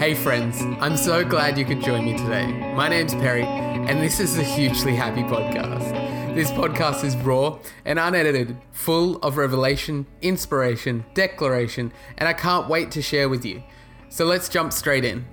Hey friends, I'm so glad you could join me today. My name's Perry, and this is the Hugely Happy Podcast. This podcast is raw and unedited, full of revelation, inspiration, declaration, and I can't wait to share with you. So let's jump straight in.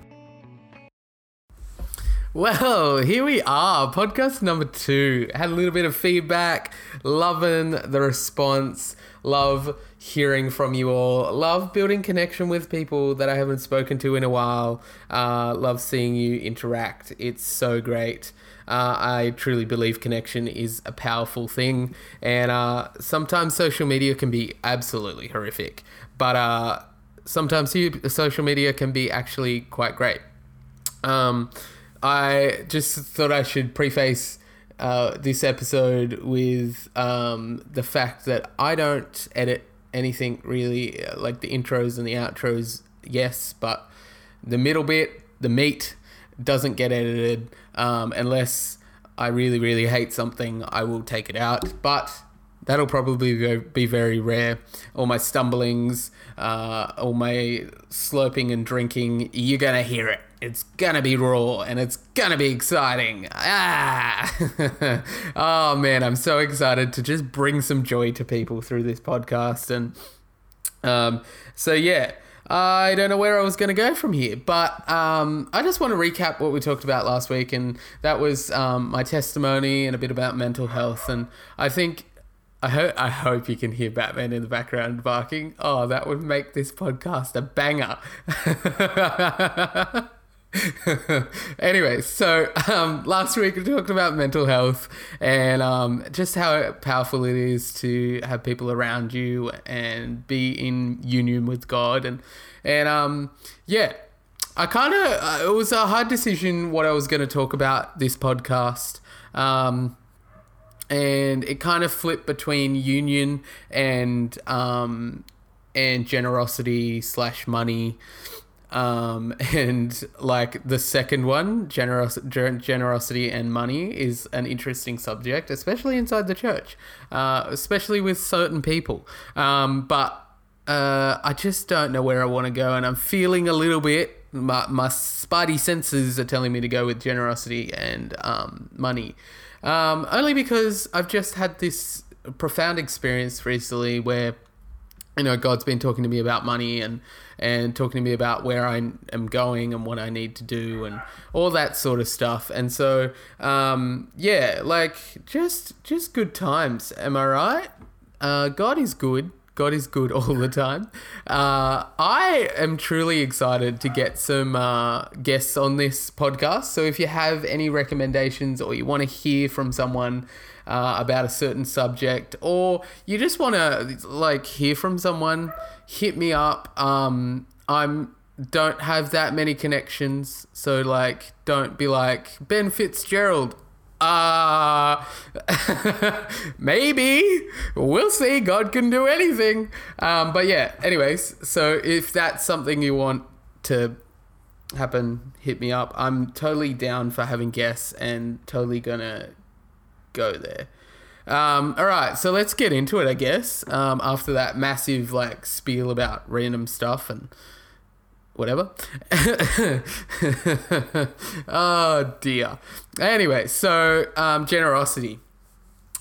Well, here we are, podcast number two. Had a little bit of feedback, loving the response, love hearing from you all, love building connection with people that I haven't spoken to in a while, uh, love seeing you interact. It's so great. Uh, I truly believe connection is a powerful thing, and uh, sometimes social media can be absolutely horrific, but uh, sometimes social media can be actually quite great. Um, I just thought I should preface uh, this episode with um, the fact that I don't edit anything really, uh, like the intros and the outros, yes, but the middle bit, the meat, doesn't get edited um, unless I really, really hate something. I will take it out, but that'll probably be very rare. All my stumblings, uh, all my slurping and drinking, you're gonna hear it. It's gonna be raw and it's gonna be exciting. Ah! oh man, I'm so excited to just bring some joy to people through this podcast. And um, so, yeah. I don't know where I was to go from here, but um, I just want to recap what we talked about last week, and that was um, my testimony and a bit about mental health. And I think I hope I hope you can hear Batman in the background barking. Oh, that would make this podcast a banger. anyway, so um, last week we talked about mental health and um, just how powerful it is to have people around you and be in union with God and and um, yeah, I kind of uh, it was a hard decision what I was going to talk about this podcast. Um, and it kind of flipped between union and um, and generosity slash money um, and like the second one, generos- generosity and money, is an interesting subject, especially inside the church, uh, especially with certain people. Um, but uh, I just don't know where I want to go, and I'm feeling a little bit. My, my spidey senses are telling me to go with generosity and um, money, um, only because I've just had this profound experience recently where you know God's been talking to me about money and and talking to me about where I am going and what I need to do and all that sort of stuff. And so, um, yeah, like just just good times. Am I right? Uh, God is good. God is good all the time. Uh, I am truly excited to get some uh, guests on this podcast. So if you have any recommendations or you want to hear from someone uh, about a certain subject, or you just want to like hear from someone hit me up. Um, I'm don't have that many connections, so like don't be like Ben Fitzgerald. Uh maybe we'll see. God can do anything. Um, but yeah. Anyways, so if that's something you want to happen, hit me up. I'm totally down for having guests and totally gonna go there. Um, all right, so let's get into it, I guess. Um, after that massive like spiel about random stuff and whatever. oh dear. Anyway, so um, generosity.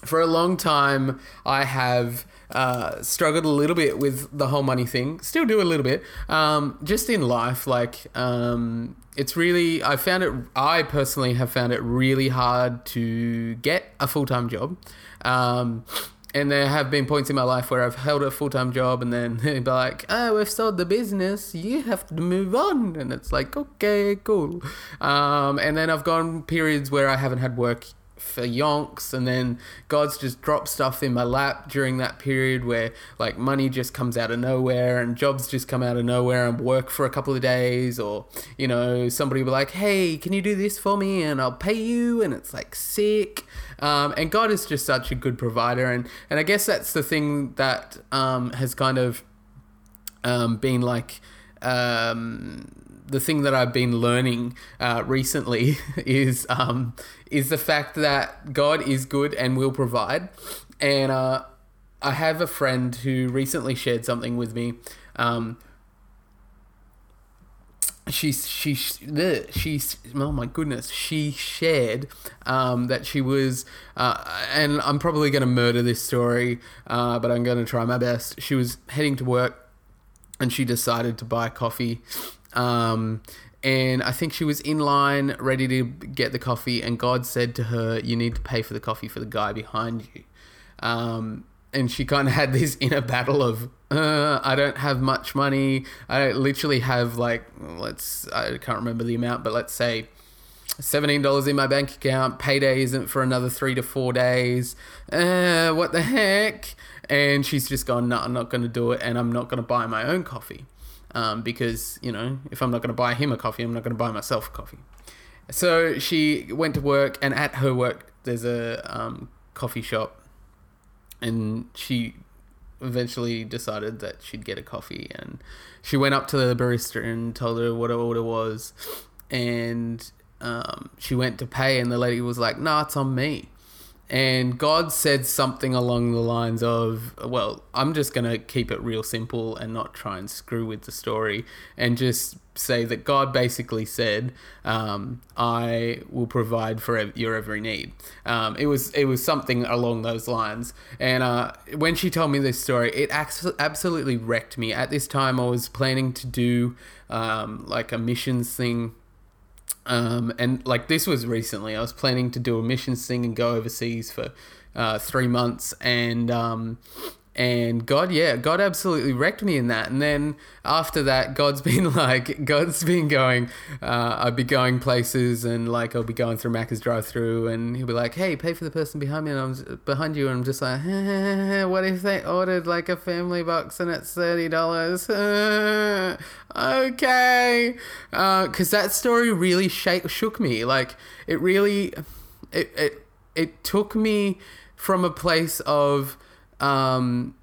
For a long time, I have uh, struggled a little bit with the whole money thing. Still do a little bit. Um, just in life, like um, it's really I found it. I personally have found it really hard to get a full time job. Um, and there have been points in my life where I've held a full time job and then they'd be like, oh, we've sold the business, you have to move on. And it's like, okay, cool. Um, and then I've gone periods where I haven't had work for yonks and then god's just dropped stuff in my lap during that period where like money just comes out of nowhere and jobs just come out of nowhere and work for a couple of days or you know somebody will be like hey can you do this for me and i'll pay you? And it's like sick. Um, and god is just such a good provider and and i guess that's the thing that um, has kind of um, been like um, the thing that I've been learning uh, recently is um, is the fact that God is good and will provide. And uh, I have a friend who recently shared something with me. Um, she she she oh my goodness she shared um, that she was uh, and I'm probably going to murder this story uh, but I'm going to try my best she was heading to work and she decided to buy coffee um, and I think she was in line ready to get the coffee and God said to her you need to pay for the coffee for the guy behind you um, and she kind of had this inner battle of uh, I don't have much money. I literally have like let's I can't remember the amount, but let's say seventeen dollars in my bank account. Payday isn't for another three to four days. Uh, what the heck? And she's just gone. No, I'm not going to do it, and I'm not going to buy my own coffee um, because you know if I'm not going to buy him a coffee, I'm not going to buy myself a coffee. So she went to work, and at her work, there's a um, coffee shop, and she eventually decided that she'd get a coffee and she went up to the barista and told her what her order was. And um, she went to pay and the lady was like nah it's on me and God said something along the lines of, well, I'm just going to keep it real simple and not try and screw with the story and just say that God basically said, um, I will provide for your every need. Um, it was it was something along those lines. And uh, when she told me this story, it absolutely wrecked me. At this time, I was planning to do um, like a missions thing um, and like this was recently, I was planning to do a missions thing and go overseas for uh, three months, and um, and God, yeah, God absolutely wrecked me in that. And then after that, God's been like, God's been going, uh, I'd be going places and like I'll be going through Macca's drive-through, and he'll be like, "Hey, pay for the person behind me," and I'm behind you, and I'm just like, "What if they ordered like a family box and it's thirty dollars?" okay, because uh, that story really shake, shook me. Like it really, it it it took me from a place of um,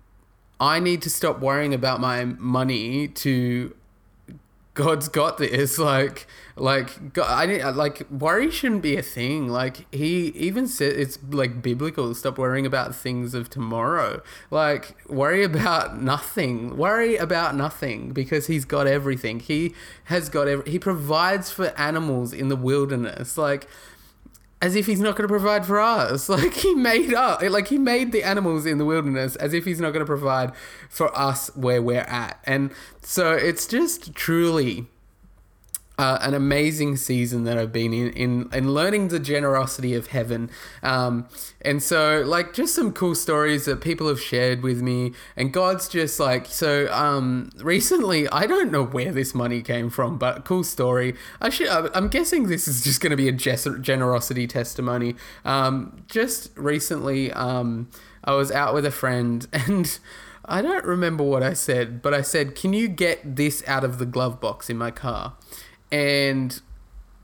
I need to stop worrying about my money to God's got this. Like, like God, I need, like worry shouldn't be a thing. Like he even said it's like biblical. Stop worrying about things of tomorrow. Like worry about nothing. Worry about nothing because he's got everything. He has got every. He provides for animals in the wilderness. Like as if he's not going to provide for us. Like he made up, like he made the animals in the wilderness as if he's not going to provide for us where we're at. And so it's just truly uh, an amazing season that I've been in, in, in learning the generosity of heaven. Um, and so, like, just some cool stories that people have shared with me. And God's just like, so um, recently, I don't know where this money came from, but cool story. I should, I'm guessing this is just going to be a generosity testimony. Um, just recently, um, I was out with a friend and. I don't remember what I said, but I said, Can you get this out of the glove box in my car? And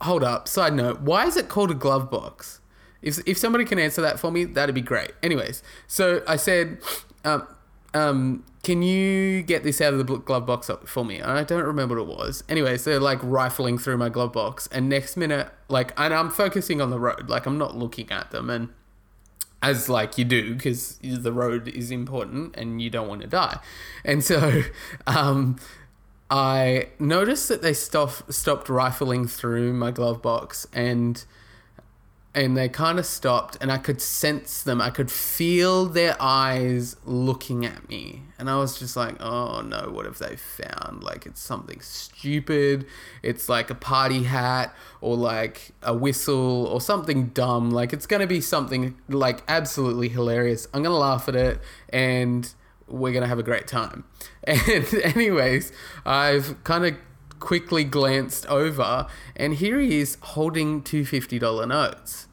hold up, side note, why is it called a glove box? If, if somebody can answer that for me, that'd be great. Anyways, so I said, um, um, can you get this out of the glove box for me? I don't remember what it was. Anyways, they're like rifling through my glove box, and next minute, like, and I'm focusing on the road, like I'm not looking at them, and as like you do because the road is important and you don't want to die, and so, um, I noticed that they stopped stopped rifling through my glove box and and they kind of stopped and I could sense them. I could feel their eyes looking at me. And I was just like, "Oh no, what have they found? Like it's something stupid. It's like a party hat or like a whistle or something dumb. Like it's going to be something like absolutely hilarious. I'm going to laugh at it and we're gonna have a great time. And anyways, I've kind of quickly glanced over, and here he is holding two fifty dollar notes.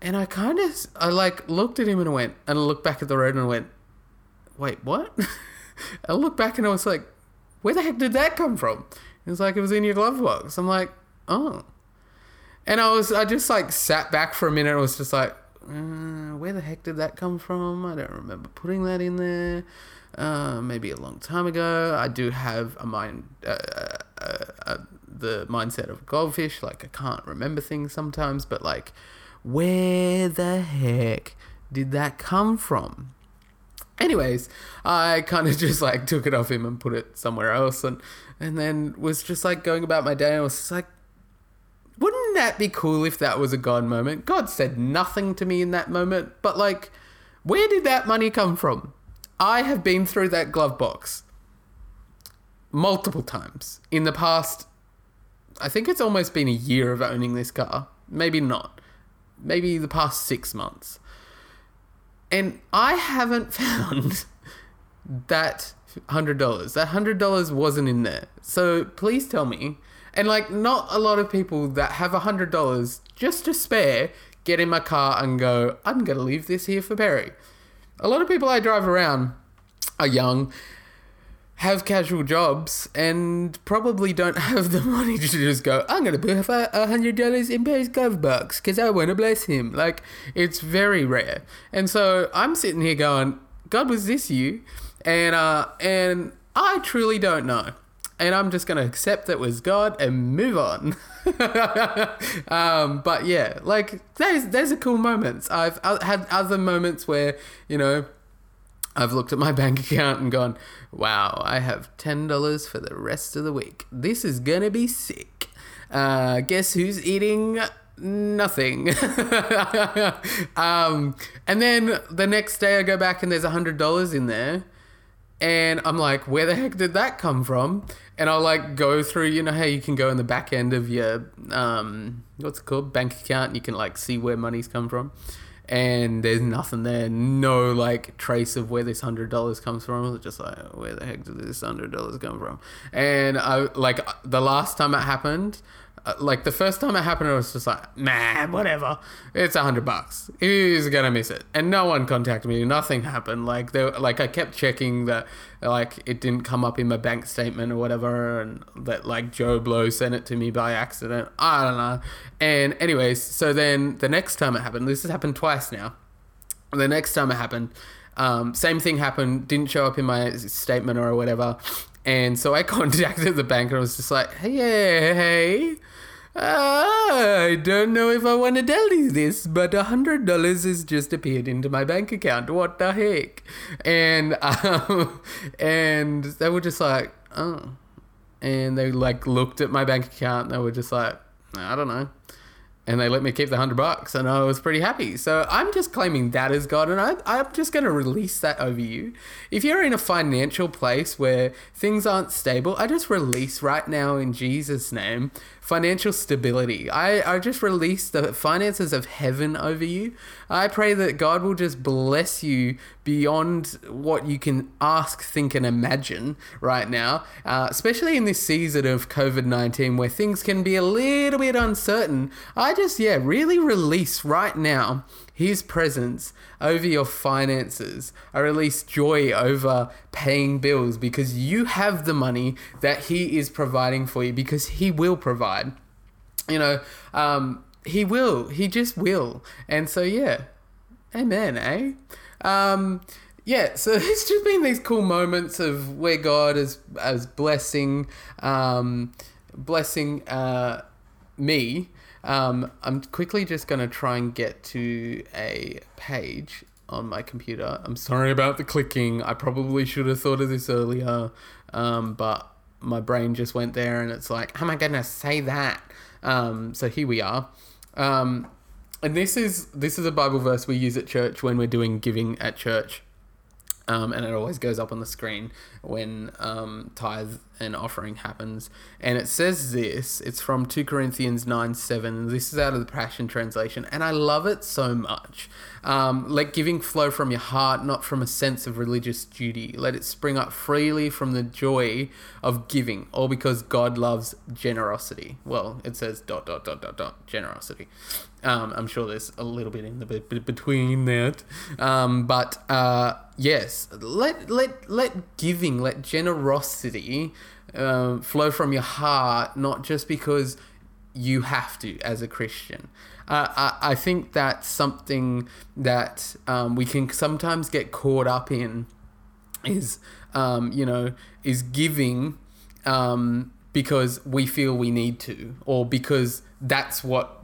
And I kind of, I like looked at him and went, and I looked back at the road and went, wait, what? I looked back and I was like, where the heck did that come from? It was like it was in your glove box. I'm like, oh. And I was, I just like sat back for a minute. and was just like, uh, where the heck did that come from? I don't remember putting that in there. Uh, maybe a long time ago. I do have a mind, uh, uh, uh, the mindset of a goldfish. Like I can't remember things sometimes, but like, where the heck did that come from? Anyways, I kind of just like took it off him and put it somewhere else, and and then was just like going about my day. I was like, wouldn't that be cool if that was a God moment? God said nothing to me in that moment, but like, where did that money come from? I have been through that glove box multiple times in the past. I think it's almost been a year of owning this car. Maybe not. Maybe the past six months. And I haven't found that hundred dollars. That hundred dollars wasn't in there. So please tell me. And like, not a lot of people that have a hundred dollars just to spare get in my car and go, I'm gonna leave this here for Perry. A lot of people I drive around are young, have casual jobs, and probably don't have the money to just go, I'm gonna put a hundred dollars in Perry's glove box because I want to bless him. Like, it's very rare. And so I'm sitting here going, God, was this you? And uh, and I truly don't know. And I'm just gonna accept that was God and move on. um, but yeah, like there's there's a cool moments. I've had other moments where you know I've looked at my bank account and gone, wow, I have ten dollars for the rest of the week. This is gonna be sick. Uh, guess who's eating nothing. um, and then the next day I go back and there's a hundred dollars in there. And I'm like, where the heck did that come from? And I'll like go through, you know how you can go in the back end of your um what's it called? Bank account you can like see where money's come from. And there's nothing there, no like trace of where this hundred dollars comes from. Just like, where the heck did this hundred dollars come from? And I like the last time it happened, uh, like the first time it happened, I was just like, man, whatever. It's a hundred bucks. Who's gonna miss it? And no one contacted me. Nothing happened. Like they, like I kept checking that, like it didn't come up in my bank statement or whatever, and that like Joe Blow sent it to me by accident. I don't know. And anyways, so then the next time it happened, this has happened twice now. The next time it happened, um, same thing happened. Didn't show up in my statement or whatever. And so I contacted the bank and I was just like, hey, hey, I don't know if I want to tell you this, but a hundred dollars has just appeared into my bank account. What the heck? And um, and they were just like, oh, and they like looked at my bank account and they were just like, I don't know. And they let me keep the hundred bucks, and I was pretty happy. So I'm just claiming that as God, and I, I'm just going to release that over you. If you're in a financial place where things aren't stable, I just release right now in Jesus' name financial stability. I, I just release the finances of heaven over you. I pray that God will just bless you beyond what you can ask, think, and imagine right now, uh, especially in this season of COVID 19 where things can be a little bit uncertain. I just, yeah, really release right now his presence over your finances. I release joy over paying bills because you have the money that He is providing for you because He will provide. You know, um, He will. He just will. And so, yeah. Amen, eh? Um, yeah, so it's just been these cool moments of where God is as blessing, um, blessing uh, me um, I'm quickly just going to try and get to a page on my computer. I'm sorry about the clicking. I probably should have thought of this earlier, um, but my brain just went there and it's like, how am I going to say that? Um, so here we are. Um, and this is this is a Bible verse we use at church when we're doing giving at church. Um, and it always goes up on the screen when um, tithe and offering happens. And it says this it's from 2 Corinthians 9 7. This is out of the Passion Translation. And I love it so much. Um, let giving flow from your heart, not from a sense of religious duty. Let it spring up freely from the joy of giving, all because God loves generosity. Well, it says dot, dot, dot, dot, dot, generosity. Um, I'm sure there's a little bit in the bit between that. Um, but uh, yes, let, let, let giving, let generosity um, flow from your heart, not just because you have to as a Christian. Uh, I, I think that's something that um, we can sometimes get caught up in is, um, you know, is giving um, because we feel we need to, or because that's what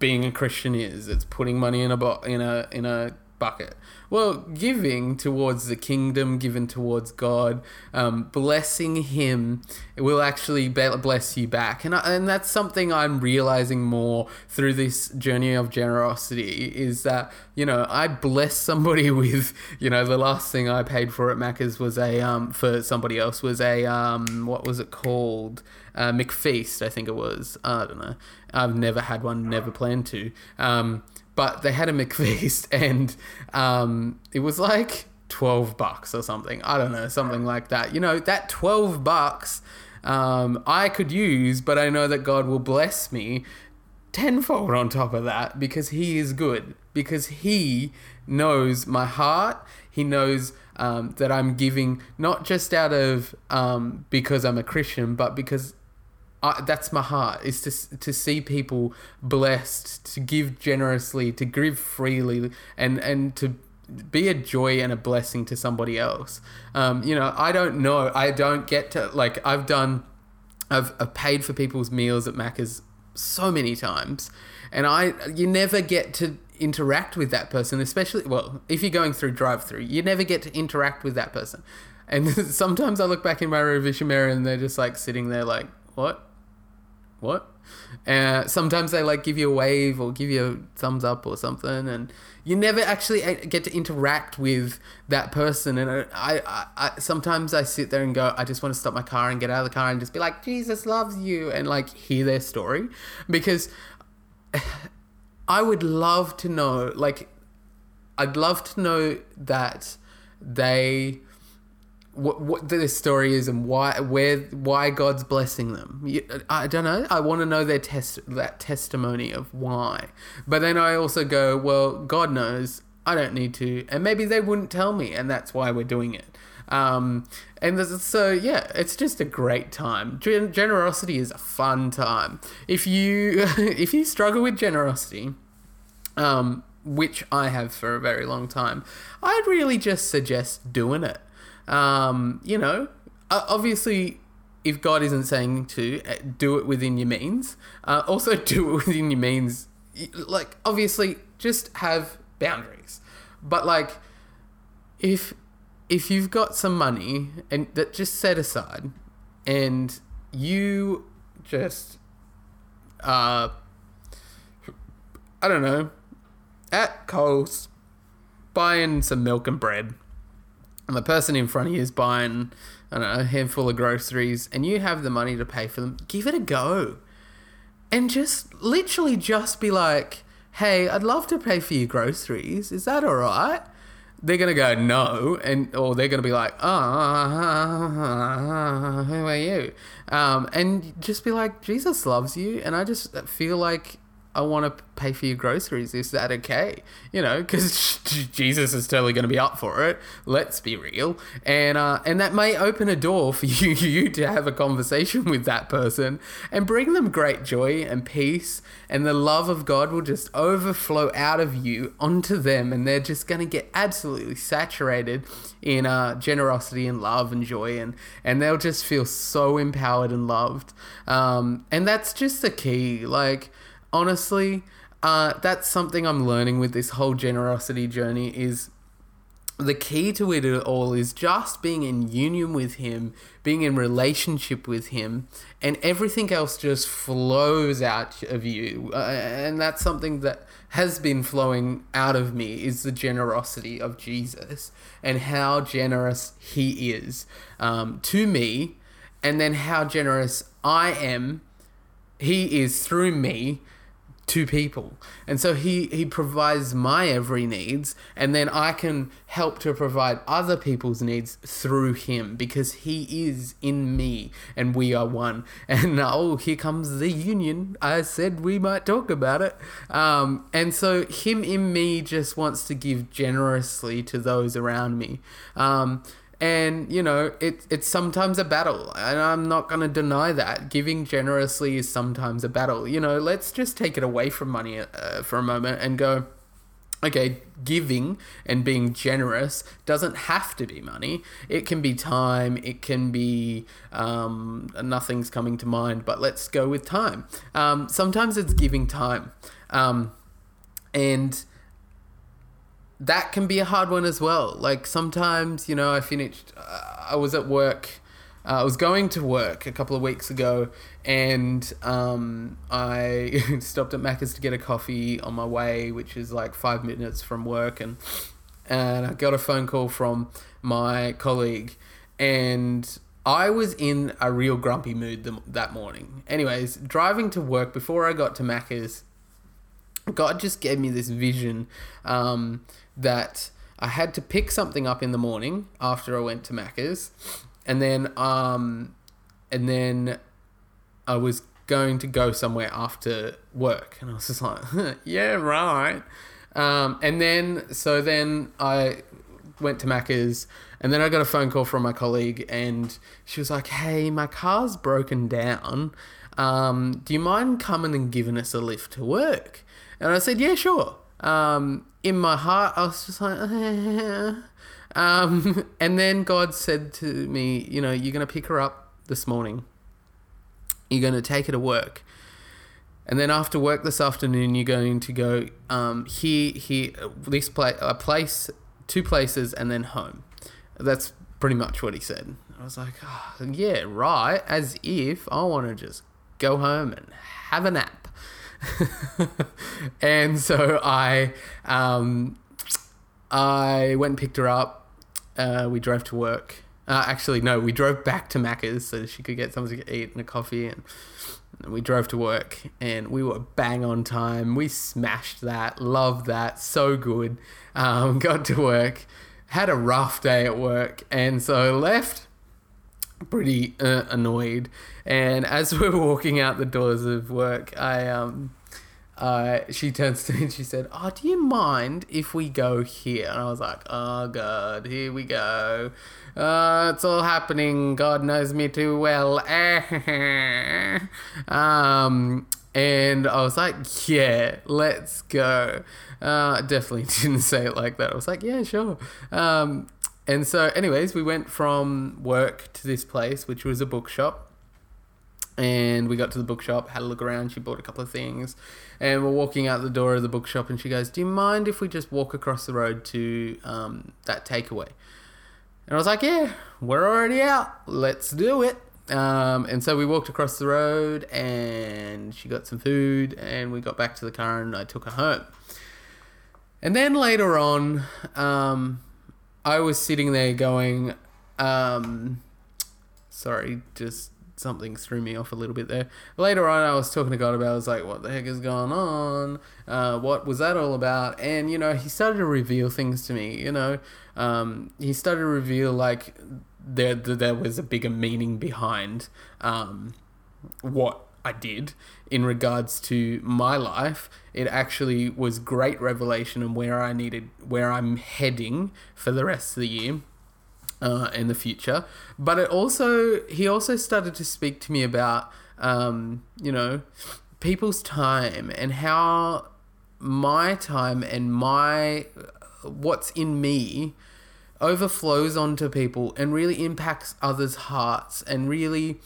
being a Christian is. It's putting money in a bo- in a in a bucket. Well, giving towards the kingdom, given towards God, um, blessing Him will actually bless you back, and I, and that's something I'm realizing more through this journey of generosity. Is that you know I bless somebody with you know the last thing I paid for at Macca's was a um for somebody else was a um what was it called uh, McFeast I think it was I don't know I've never had one never planned to um but they had a McFeast and um, it was like 12 bucks or something. I don't know, something like that. You know, that 12 bucks um, I could use, but I know that God will bless me tenfold on top of that because He is good, because He knows my heart. He knows um, that I'm giving not just out of um, because I'm a Christian, but because I, that's my heart is to to see people blessed, to give generously, to give freely, and and to be a joy and a blessing to somebody else. Um, you know, I don't know. I don't get to like I've done. I've, I've paid for people's meals at Macca's so many times, and I you never get to interact with that person, especially well if you're going through drive-through, you never get to interact with that person. And sometimes I look back in my revision mirror and they're just like sitting there like, what? What? Uh, sometimes they like give you a wave or give you a thumbs up or something, and you never actually uh, get to interact with that person. And I, I, I, sometimes I sit there and go, I just want to stop my car and get out of the car and just be like, Jesus loves you, and like hear their story, because I would love to know, like, I'd love to know that they what what their story is and why where why God's blessing them. I don't know. I want to know their test that testimony of why. But then I also go, well, God knows. I don't need to, and maybe they wouldn't tell me, and that's why we're doing it. Um, and so yeah, it's just a great time. Gen- generosity is a fun time. If you if you struggle with generosity, um, which I have for a very long time, I'd really just suggest doing it. Um, you know, obviously, if God isn't saying to uh, do it within your means, uh, also do it within your means. Like, obviously, just have boundaries. But like, if if you've got some money and that just set aside, and you just uh, I don't know, at Coles buying some milk and bread and the person in front of you is buying know, a handful of groceries and you have the money to pay for them, give it a go. And just literally just be like, hey, I'd love to pay for your groceries. Is that all right? They're going to go, no. And, or they're going to be like, oh, who are you? Um, and just be like, Jesus loves you. And I just feel like I want to pay for your groceries. Is that okay? You know, because Jesus is totally going to be up for it. Let's be real, and uh, and that may open a door for you you to have a conversation with that person and bring them great joy and peace, and the love of God will just overflow out of you onto them, and they're just going to get absolutely saturated in uh, generosity and love and joy, and and they'll just feel so empowered and loved. Um, and that's just the key, like honestly, uh, that's something I'm learning with this whole generosity journey is the key to it all is just being in union with him, being in relationship with him, and everything else just flows out of you. Uh, and that's something that has been flowing out of me is the generosity of Jesus and how generous he is um, to me, and then how generous I am. He is through me to people. And so he, he provides my every needs, and then I can help to provide other people's needs through him because he is in me and we are one. And oh, here comes the union. I said we might talk about it. Um, and so him in me just wants to give generously to those around me. Um, and you know it, it's sometimes a battle and i'm not going to deny that. Giving generously is sometimes a battle. You know let's just take it away from money uh, for a moment and go okay giving and being generous doesn't have to be money. It can be time. It can be um, nothing's coming to mind but let's go with time. Um, sometimes it's giving time. Um, and that can be a hard one as well. Like sometimes, you know, I finished, uh, I was at work, uh, I was going to work a couple of weeks ago, and um, I stopped at Macca's to get a coffee on my way, which is like five minutes from work, and and I got a phone call from my colleague, and I was in a real grumpy mood th- that morning. Anyways, driving to work before I got to Macca's, God just gave me this vision um, that I had to pick something up in the morning after I went to Macca's, and then um, and then I was going to go somewhere after work, and I was just like, yeah, right. Um, and then so then I went to Macca's, and then I got a phone call from my colleague, and she was like, "Hey, my car's broken down. Um, do you mind coming and giving us a lift to work?" And I said, "Yeah, sure." Um, in my heart, I was just like, um, and then God said to me, "You know, you're gonna pick her up this morning. You're gonna take her to work." And then after work this afternoon, you're going to go um, here, here, this place, a place, two places, and then home. That's pretty much what he said. I was like, oh, yeah, right. As if I want to just go home and have a nap. and so I, um, I went and picked her up. Uh, we drove to work. Uh, actually, no, we drove back to Macca's so she could get something to eat and a coffee and we drove to work and we were bang on time. We smashed that, loved that, so good. Um, got to work, had a rough day at work, and so left pretty uh, annoyed. And as we are walking out the doors of work, I um, uh, she turns to me and she said, "Oh, do you mind if we go here?" And I was like, "Oh God, here we go." Uh, it's all happening. God knows me too well. um, and I was like, yeah, let's go. Uh, definitely didn't say it like that. I was like, yeah, sure. Um, and so, anyways, we went from work to this place, which was a bookshop. And we got to the bookshop, had a look around. She bought a couple of things. And we're walking out the door of the bookshop, and she goes, Do you mind if we just walk across the road to um, that takeaway? And I was like, yeah, we're already out. Let's do it. Um, and so we walked across the road and she got some food and we got back to the car and I took her home. And then later on, um, I was sitting there going, um, sorry, just something threw me off a little bit there. Later on, I was talking to God about, I was like, what the heck is going on? Uh, what was that all about? And, you know, he started to reveal things to me, you know. Um, he started to reveal, like, there, there was a bigger meaning behind um, what I did in regards to my life. It actually was great revelation and where I needed, where I'm heading for the rest of the year uh, in the future. But it also he also started to speak to me about um, you know people's time and how my time and my what's in me overflows onto people and really impacts others' hearts and really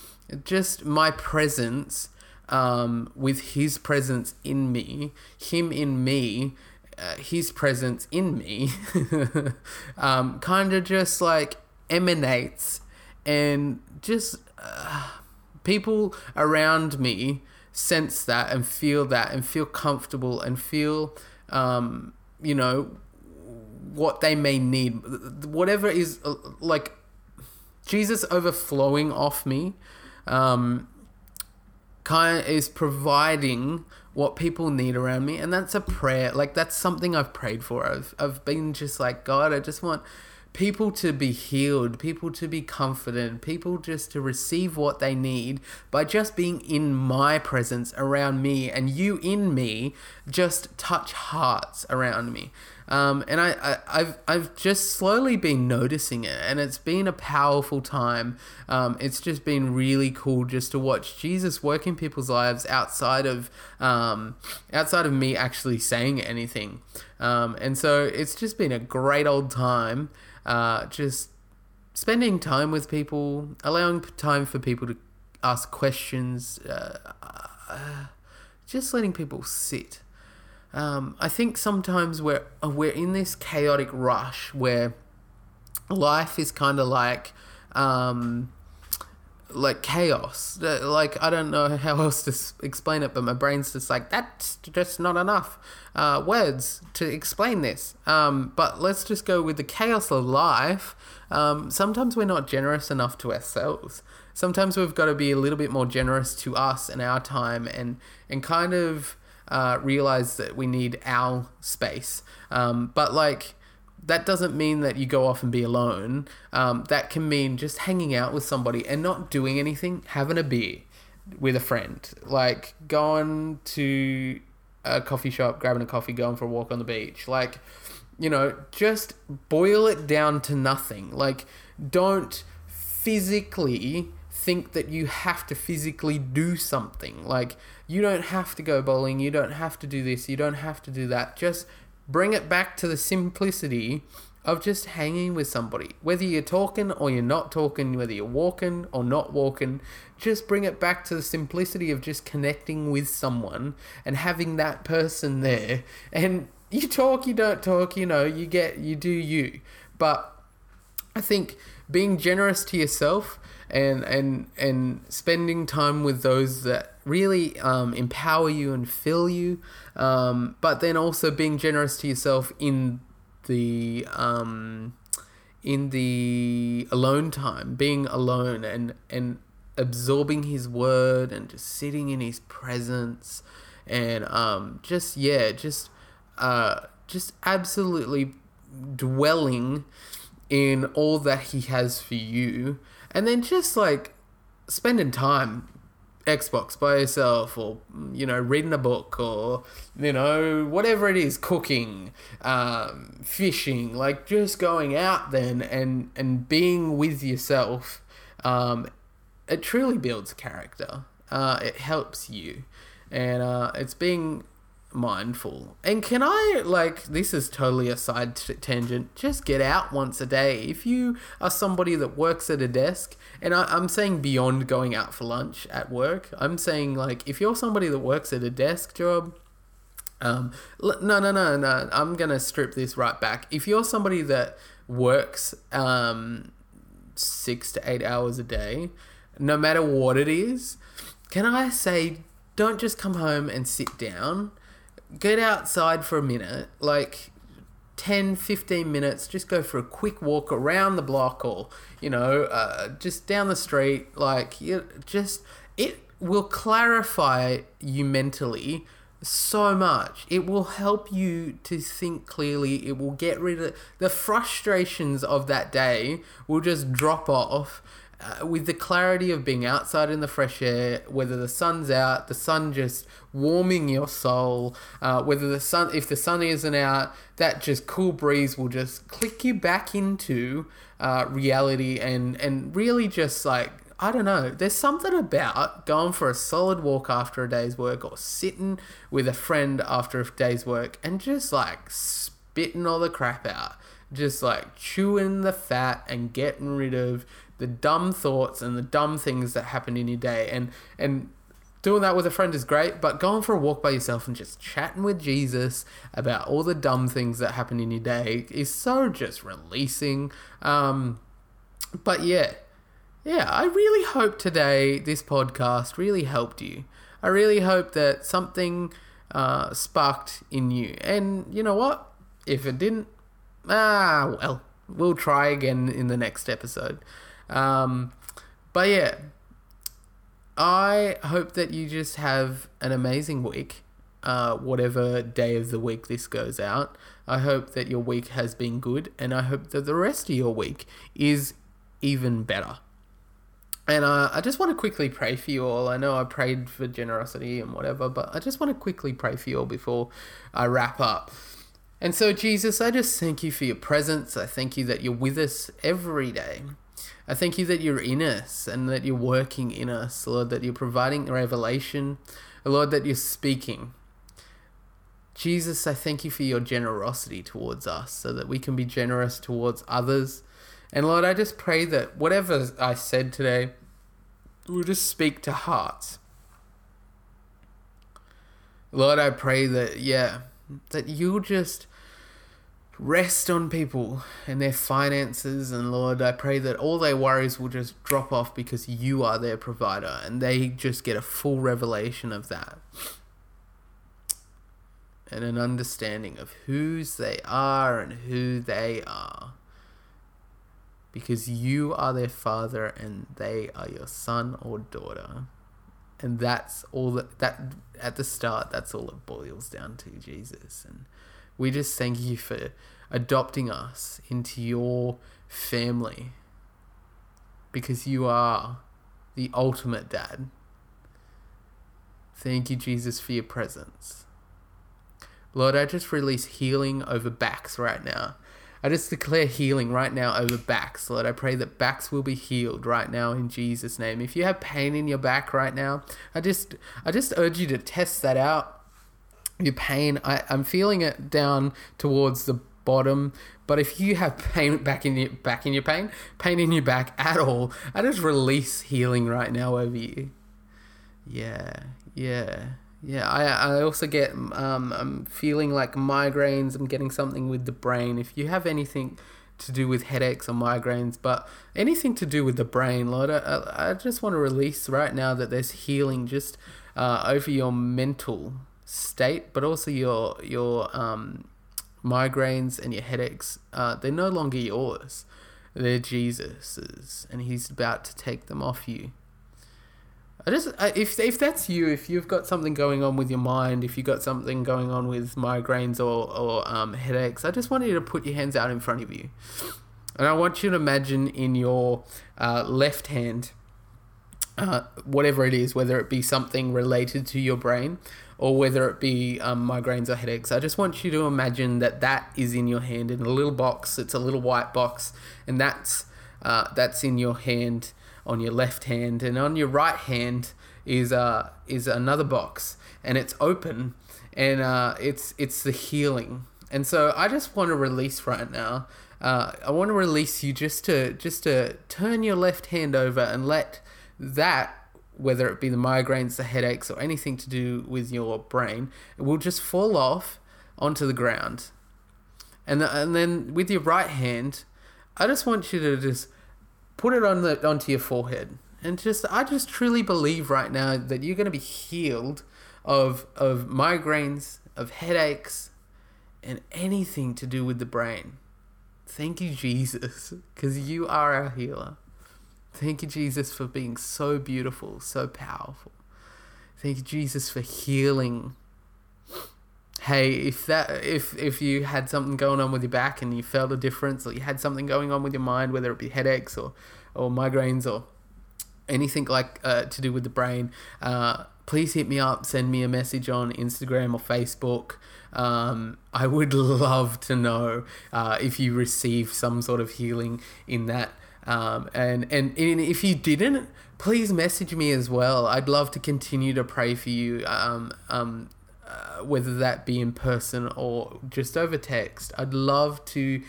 just my presence um, with his presence in me, him in me, uh, his presence in me, um, kind of just like emanates and just uh, people around me sense that and feel that and feel comfortable and feel um, you know what they may need. Whatever is like jesus overflowing off me um, kind of is providing what people need around me and that's a prayer. Like that's something i've prayed for. I've, I've been just like god i just want people to be healed, people to be comforted, people just to receive what they need by just being in my presence around me and you in me just touch hearts around me. Um, and I, I, have I've just slowly been noticing it, and it's been a powerful time. Um, it's just been really cool just to watch Jesus work in people's lives outside of um, outside of me actually saying anything. Um, and so it's just been a great old time uh, just spending time with people, allowing time for people to ask questions, uh, uh, just letting people sit. Um, I think sometimes we're we're in this chaotic rush where life is kind of like um, like chaos. Like I don't know how else to explain it, but my brain's just like that's just not enough uh, words to explain this. Um, but let's just go with the chaos of life. Um, sometimes we're not generous enough to ourselves. Sometimes we've got to be a little bit more generous to us and our time, and and kind of uh, realize that we need our space. Um, but like that doesn't mean that you go off and be alone. Um, that can mean just hanging out with somebody and not doing anything, having a beer with a friend, like going to a coffee shop, grabbing a coffee, going for a walk on the beach. Like, you know, just boil it down to nothing. Like, don't physically think that you have to physically do something. Like, you don't have to go bowling, you don't have to do this, you don't have to do that. Just bring it back to the simplicity of just hanging with somebody. Whether you're talking or you're not talking, whether you're walking or not walking, just bring it back to the simplicity of just connecting with someone and having that person there. And you talk, you don't talk, you know, you get, you do you. But I think being generous to yourself and and and spending time with those that really um, empower you and fill you, um, but then also being generous to yourself in the um, in the alone time, being alone and and absorbing His word and just sitting in His presence, and um, just yeah, just uh, just absolutely dwelling in all that He has for you. And then just like spending time Xbox by yourself or you know reading a book or you know whatever it is cooking um, fishing like just going out then and and being with yourself um, it truly builds character. Uh, it helps you. And uh, it's being mindful. And can I, like, this is totally a side t- tangent, just get out once a day. If you are somebody that works at a desk, and I, I'm saying beyond going out for lunch at work, I'm saying, like, if you're somebody that works at a desk job, um, no, no, no, no, I'm going to strip this right back. If you're somebody that works um, six to eight hours a day, no matter what it is, can I say, don't just come home and sit down get outside for a minute, like 10, 15 minutes, just go for a quick walk around the block or, you know, uh, just down the street. Like, you just, it will clarify you mentally so much. It will help you to think clearly. It will get rid of the frustrations of that day, will just drop off uh, with the clarity of being outside in the fresh air, whether the sun's out, the sun just warming your soul, uh, whether the sun, if the sun isn't out, that just cool breeze will just click you back into uh, reality and and really just like I don't know. There's something about going for a solid walk after a day's work or sitting with a friend after a day's work and just like spitting all the crap out. Just like chewing the fat and getting rid of the dumb thoughts and the dumb things that happen in your day. And and doing that with a friend is great but going for a walk by yourself and just chatting with jesus about all the dumb things that happen in your day is so just releasing. Um but yeah yeah i really hope today this podcast really helped you. I really hope that something uh, sparked in you. And you know what? If it didn't ah well we'll try again in the next episode um, but yeah, I hope that you just have an amazing week, uh, whatever day of the week this goes out. I hope that your week has been good, and I hope that the rest of your week is even better. And uh, I just want to quickly pray for you all. I know I prayed for generosity and whatever, but I just want to quickly pray for you all before I wrap up. And so, Jesus, I just thank you for your presence. I thank you that you're with us every day. I thank you that you're in us and that you're working in us, Lord, that you're providing revelation, Lord, that you're speaking. Jesus, I thank you for your generosity towards us so that we can be generous towards others. And Lord, I just pray that whatever I said today will just speak to hearts. Lord, I pray that, yeah, that you'll just rest on people and their finances. And Lord, I pray that all their worries will just drop off because you are their provider and they just get a full revelation of that and an understanding of whose they are and who they are. Because you are their father and they are your son or daughter. And that's all that, that at the start, that's all it boils down to, Jesus. And we just thank you for adopting us into your family because you are the ultimate dad. Thank you, Jesus, for your presence. Lord, I just release healing over backs right now. I just declare healing right now over backs, Lord. I pray that backs will be healed right now in Jesus' name. If you have pain in your back right now, I just I just urge you to test that out. Your pain, I, I'm feeling it down towards the bottom. But if you have pain back in your back in your pain, pain in your back at all, I just release healing right now over you. Yeah, yeah. Yeah, I, I also get um, I'm feeling like migraines. I'm getting something with the brain. If you have anything to do with headaches or migraines, but anything to do with the brain, Lord, I, I just want to release right now that there's healing just uh, over your mental state, but also your your um, migraines and your headaches. Uh, they're no longer yours; they're Jesus's, and He's about to take them off you. I just if if that's you, if you've got something going on with your mind, if you've got something going on with migraines or or um, headaches, I just want you to put your hands out in front of you, and I want you to imagine in your uh, left hand, uh, whatever it is, whether it be something related to your brain or whether it be um, migraines or headaches. I just want you to imagine that that is in your hand in a little box. It's a little white box, and that's uh, that's in your hand on your left hand, and on your right hand is uh is another box, and it's open, and uh, it's it's the healing. And so I just want to release right now. Uh, I want to release you just to just to turn your left hand over and let that whether it be the migraines, the headaches, or anything to do with your brain, it will just fall off onto the ground. And, the, and then with your right hand, I just want you to just put it on the onto your forehead and just I just truly believe right now that you're going to be healed of of migraines, of headaches, and anything to do with the brain. Thank you Jesus cuz you are our healer. Thank you Jesus for being so beautiful, so powerful. Thank you Jesus for healing hey, if that if if you had something going on with your back and you felt a difference, or you had something going on with your mind, whether it be headaches or or migraines or anything like uh, to do with the brain, uh, please hit me up. Send me a message on Instagram or Facebook. Um, I would love to know uh, if you received some sort of healing in that. Um, and, and and if you didn't, please message me as well. I'd love to continue to pray for you. Um, um, uh, whether that be in person or just over text. I'd love to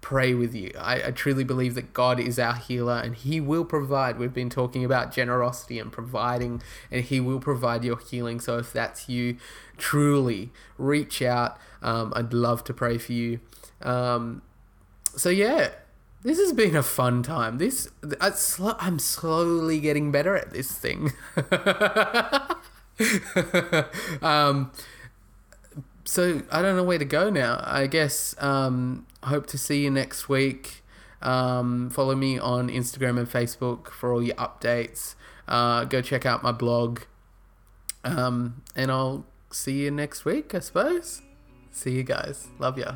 pray with you. I, I, truly believe that God is our healer and He will provide. We've been talking about generosity and providing, and He will provide your healing. So if that's you, truly reach out. Um, I'd love to pray for you. Um, so, yeah. This has been a fun time. This I'm slowly getting better at this thing. um, so I don't know where to go now. I guess um, hope to see you next week. Um, follow me on Instagram and Facebook for all your updates. Uh, go check out my blog. Um, and I'll see you next week, I suppose. See you guys. Love ya.